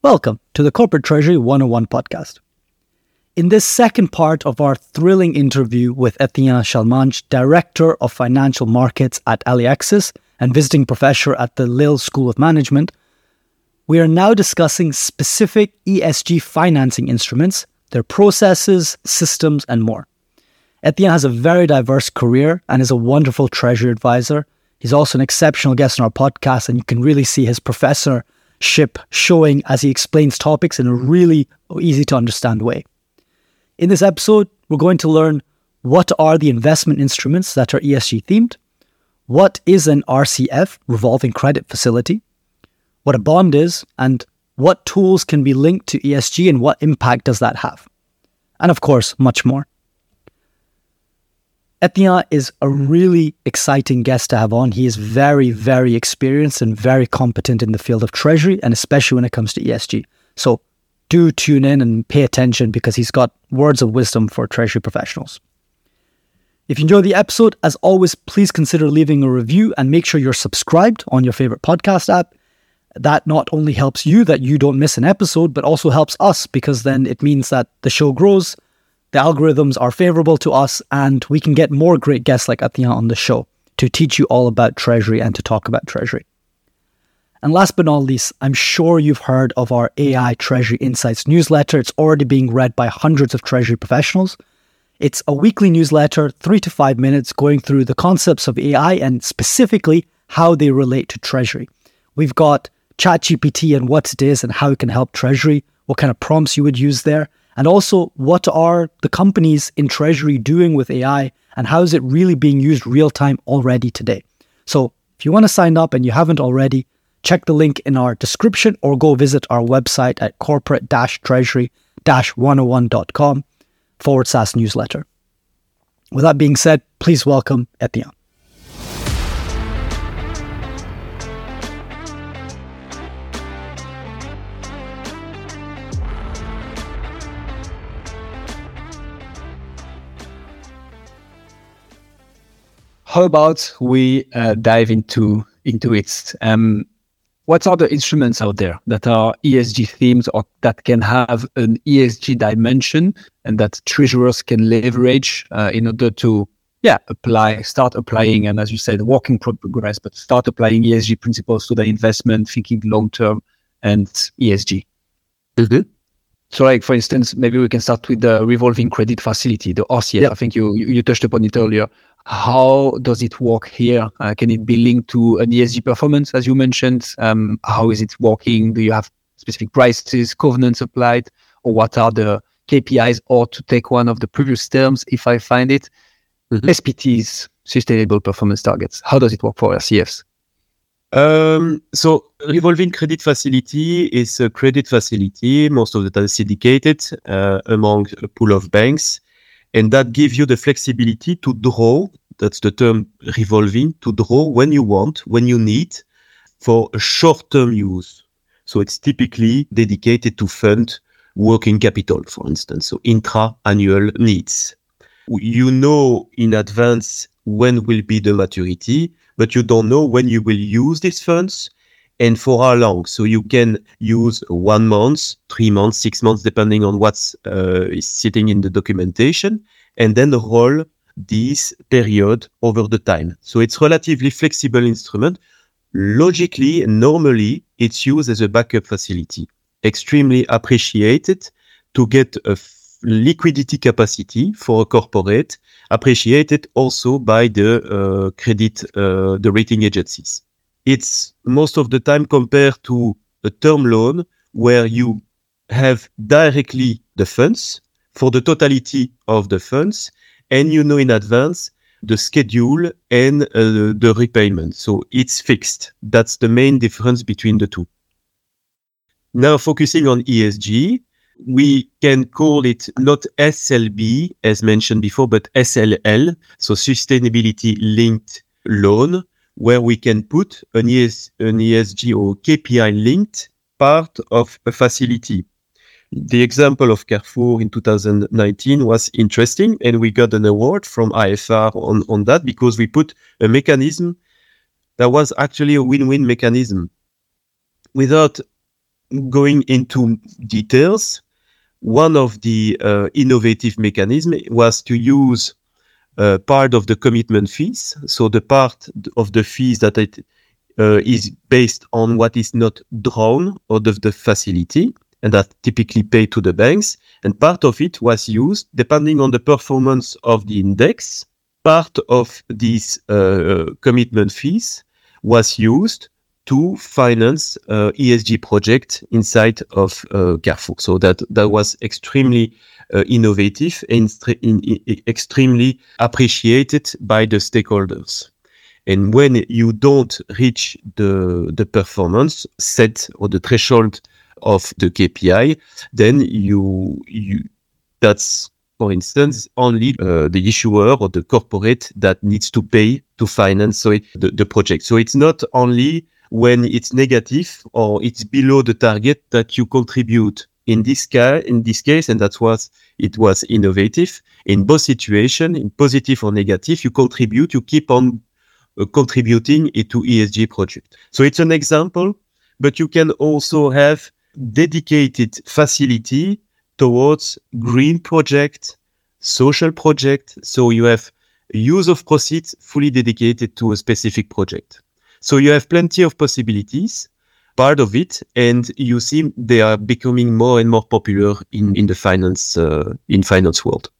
Welcome to the Corporate Treasury 101 podcast. In this second part of our thrilling interview with Etienne Chalmagne, Director of Financial Markets at Aliaxis and visiting professor at the Lille School of Management, we are now discussing specific ESG financing instruments, their processes, systems, and more. Etienne has a very diverse career and is a wonderful treasury advisor. He's also an exceptional guest on our podcast, and you can really see his professor ship showing as he explains topics in a really easy to understand way. In this episode, we're going to learn what are the investment instruments that are ESG themed, what is an RCF, revolving credit facility, what a bond is, and what tools can be linked to ESG and what impact does that have. And of course, much more. Etienne is a really exciting guest to have on. He is very, very experienced and very competent in the field of treasury, and especially when it comes to ESG. So do tune in and pay attention because he's got words of wisdom for treasury professionals. If you enjoyed the episode, as always, please consider leaving a review and make sure you're subscribed on your favorite podcast app. That not only helps you that you don't miss an episode, but also helps us because then it means that the show grows the algorithms are favorable to us, and we can get more great guests like Etienne on the show to teach you all about Treasury and to talk about Treasury. And last but not least, I'm sure you've heard of our AI Treasury Insights newsletter. It's already being read by hundreds of Treasury professionals. It's a weekly newsletter, three to five minutes, going through the concepts of AI and specifically how they relate to Treasury. We've got ChatGPT and what it is and how it can help Treasury, what kind of prompts you would use there, and also, what are the companies in Treasury doing with AI and how is it really being used real time already today? So, if you want to sign up and you haven't already, check the link in our description or go visit our website at corporate treasury 101.com forward slash newsletter. With that being said, please welcome Etienne. How about we uh, dive into into it? Um, what are the instruments out there that are ESG themes or that can have an ESG dimension and that treasurers can leverage uh, in order to, yeah, apply, start applying, and as you said, working progress, but start applying ESG principles to the investment, thinking long term and ESG. Mm-hmm. So, like for instance, maybe we can start with the revolving credit facility, the RCF. I think you you touched upon it earlier. How does it work here? Uh, can it be linked to an ESG performance, as you mentioned? Um, how is it working? Do you have specific prices, covenants applied, or what are the KPIs? Or to take one of the previous terms, if I find it, mm-hmm. SPTs, sustainable performance targets. How does it work for RCFs? Um, so revolving credit facility is a credit facility, most of the time syndicated uh, among a pool of banks and that gives you the flexibility to draw. That's the term revolving to draw when you want, when you need for a short term use. So it's typically dedicated to fund working capital, for instance. So intra annual needs. You know in advance when will be the maturity, but you don't know when you will use these funds and for how long. So you can use one month, three months, six months, depending on what's uh, is sitting in the documentation, and then roll this period over the time. So it's relatively flexible instrument. Logically, normally it's used as a backup facility. Extremely appreciated to get a liquidity capacity for a corporate, appreciated also by the uh, credit, uh, the rating agencies it's most of the time compared to a term loan where you have directly the funds for the totality of the funds and you know in advance the schedule and uh, the repayment. So it's fixed. That's the main difference between the two. Now focusing on ESG, we can call it not SLB as mentioned before, but SLL. So sustainability linked loan where we can put an, ES, an ESG or KPI linked part of a facility. The example of Carrefour in 2019 was interesting, and we got an award from IFR on, on that because we put a mechanism that was actually a win win mechanism. Without going into details, one of the uh, innovative mechanism was to use uh, part of the commitment fees. So the part of the fees that it uh, is based on what is not drawn out of the facility and that typically paid to the banks. And part of it was used depending on the performance of the index. Part of these uh, commitment fees was used to finance uh, ESG project inside of uh, Carrefour. So that that was extremely uh, innovative and in, in, extremely appreciated by the stakeholders. And when you don't reach the the performance set or the threshold of the KPI, then you you that's for instance, only uh, the issuer or the corporate that needs to pay to finance so it, the, the project. So it's not only when it's negative or it's below the target that you contribute. In this case, in this case, and that was it was innovative. In both situations, in positive or negative, you contribute. You keep on uh, contributing into ESG project. So it's an example, but you can also have dedicated facility towards green project, social project. So you have use of proceeds fully dedicated to a specific project. So you have plenty of possibilities, part of it, and you see they are becoming more and more popular in, in the finance uh, in finance world.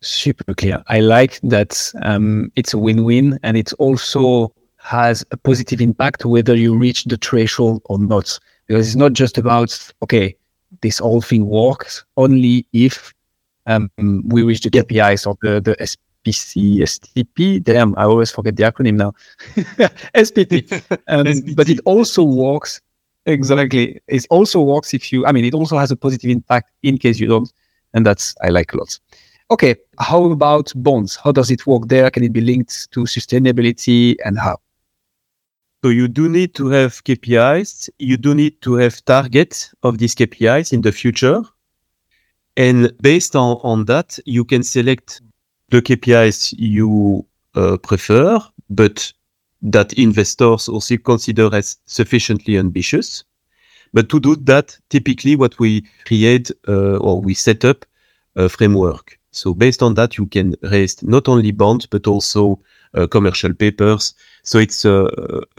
Super clear. I like that um, it's a win-win, and it also has a positive impact whether you reach the threshold or not. Because it's not just about okay, this whole thing works only if um, we reach the KPIs or the, the SPC, STP. Damn, I always forget the acronym now. SPT. Um, SPT. But it also works. Exactly. It also works if you, I mean, it also has a positive impact in case you don't. And that's, I like a lot. Okay. How about bonds? How does it work there? Can it be linked to sustainability and how? So you do need to have KPIs. You do need to have targets of these KPIs in the future. And based on, on that, you can select the KPIs you uh, prefer, but that investors also consider as sufficiently ambitious. But to do that, typically what we create uh, or we set up a framework. So based on that, you can raise not only bonds, but also uh, commercial papers, so it's a,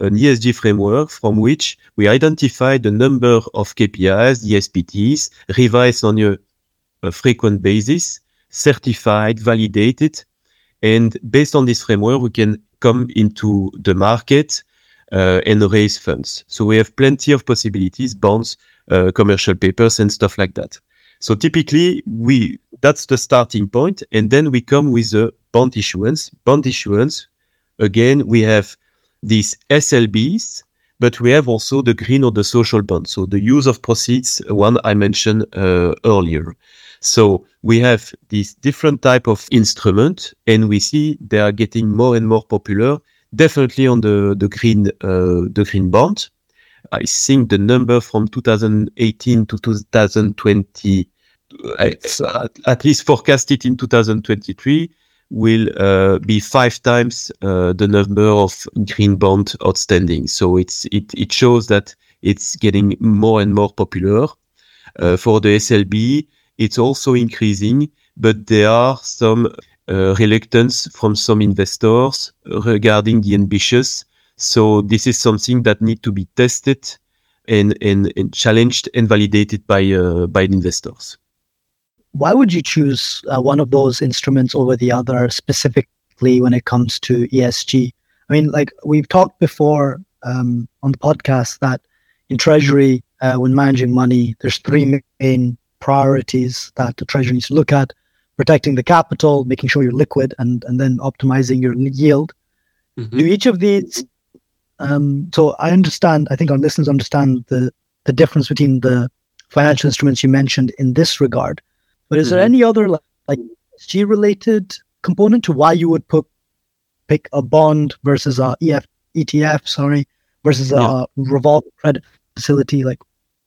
an ESG framework from which we identify the number of KPIs, the SPTs, revised on a, a frequent basis, certified, validated. And based on this framework, we can come into the market uh, and raise funds. So we have plenty of possibilities, bonds, uh, commercial papers, and stuff like that. So typically, we that's the starting point, and then we come with a bond issuance. Bond issuance again, we have these SLBs, but we have also the green or the social bond. So the use of proceeds, one I mentioned uh, earlier. So we have these different type of instrument, and we see they are getting more and more popular. Definitely on the the green uh, the green bond. I think the number from 2018 to 2020, uh, at least forecasted in 2023, will uh, be five times uh, the number of green bond outstanding. So it's it it shows that it's getting more and more popular. Uh, for the SLB, it's also increasing, but there are some uh, reluctance from some investors regarding the ambitious. So this is something that need to be tested and, and, and challenged and validated by uh, by investors why would you choose uh, one of those instruments over the other specifically when it comes to ESG? I mean, like we've talked before um, on the podcast that in Treasury, uh, when managing money, there's three main priorities that the Treasury needs to look at: protecting the capital, making sure you're liquid, and and then optimizing your yield. Mm-hmm. Do each of these? Um, so I understand. I think our listeners understand the the difference between the financial instruments you mentioned in this regard. But is mm-hmm. there any other like, like G related component to why you would put pick a bond versus a EF, ETF, sorry, versus yeah. a revolving credit facility? Like,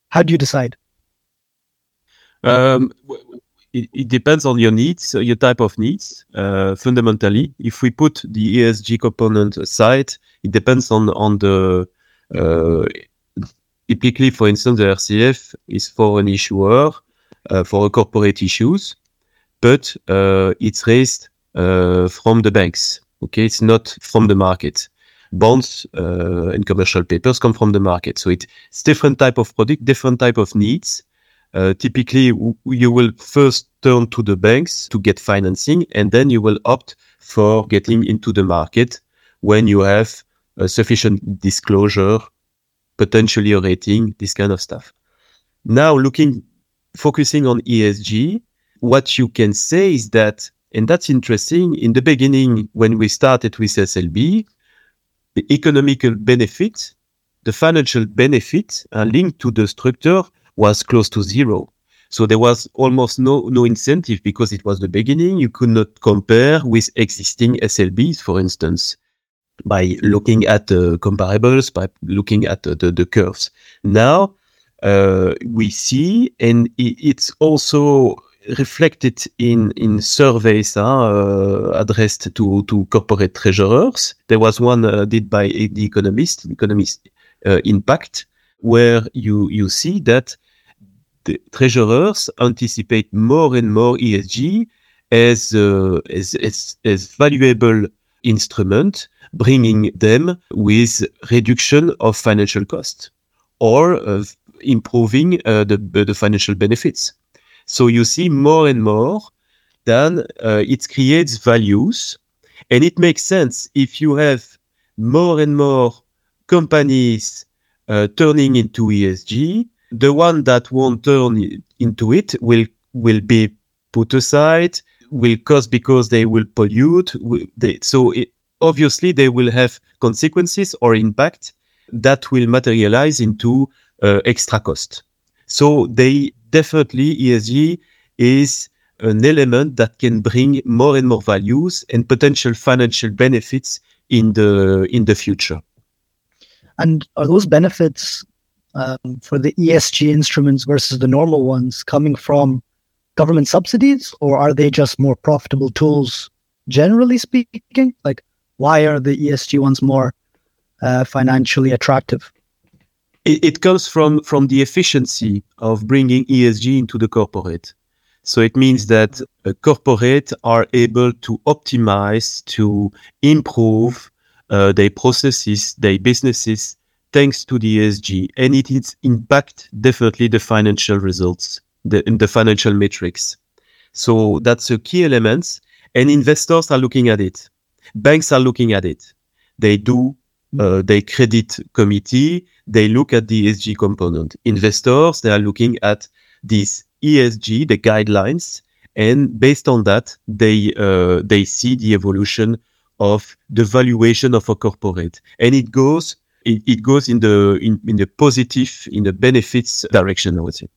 how do you decide? Um, it, it, depends on your needs, your type of needs. Uh, fundamentally, if we put the ESG component aside, it depends on on the uh, Typically, for instance, the RCF is for an issuer uh, for a corporate issues, but uh, it's raised uh, from the banks. Okay, it's not from the market. Bonds uh, and commercial papers come from the market, so it's different type of product, different type of needs. Uh, typically, you will first turn to the banks to get financing, and then you will opt for getting into the market when you have a sufficient disclosure, potentially a rating, this kind of stuff. Now, looking, focusing on ESG, what you can say is that, and that's interesting, in the beginning, when we started with SLB, the economical benefit, the financial benefit uh, linked to the structure was close to zero. So there was almost no, no incentive because it was the beginning. You could not compare with existing SLBs, for instance, by looking at the comparables, by looking at the, the, the curves. Now, uh, we see, and it's also reflected in in surveys uh, addressed to to corporate treasurers. There was one uh, did by the Economist, Economist uh, Impact, where you you see that the treasurers anticipate more and more ESG as uh, as, as as valuable instrument, bringing them with reduction of financial cost or uh, improving uh, the the financial benefits. So you see more and more then uh, it creates values and it makes sense if you have more and more companies uh, turning into ESG, the one that won't turn into it will will be put aside, will cost because they will pollute. They, so it, obviously they will have consequences or impact that will materialize into uh, extra cost. So they definitely ESG is an element that can bring more and more values and potential financial benefits in the in the future. And are those benefits um, for the ESG instruments versus the normal ones coming from government subsidies, or are they just more profitable tools, generally speaking? Like, why are the ESG ones more uh, financially attractive? It, it comes from from the efficiency of bringing ESG into the corporate. So it means that a corporate are able to optimize, to improve uh, their processes, their businesses, thanks to the ESG, and it is impact definitely the financial results, the the financial metrics. So that's a key element, and investors are looking at it. Banks are looking at it. They do uh, their credit committee, they look at the ESG component. Investors, they are looking at these ESG, the guidelines, and based on that, they uh, they see the evolution of the valuation of a corporate, and it goes it, it goes in the in, in the positive, in the benefits direction. I would say.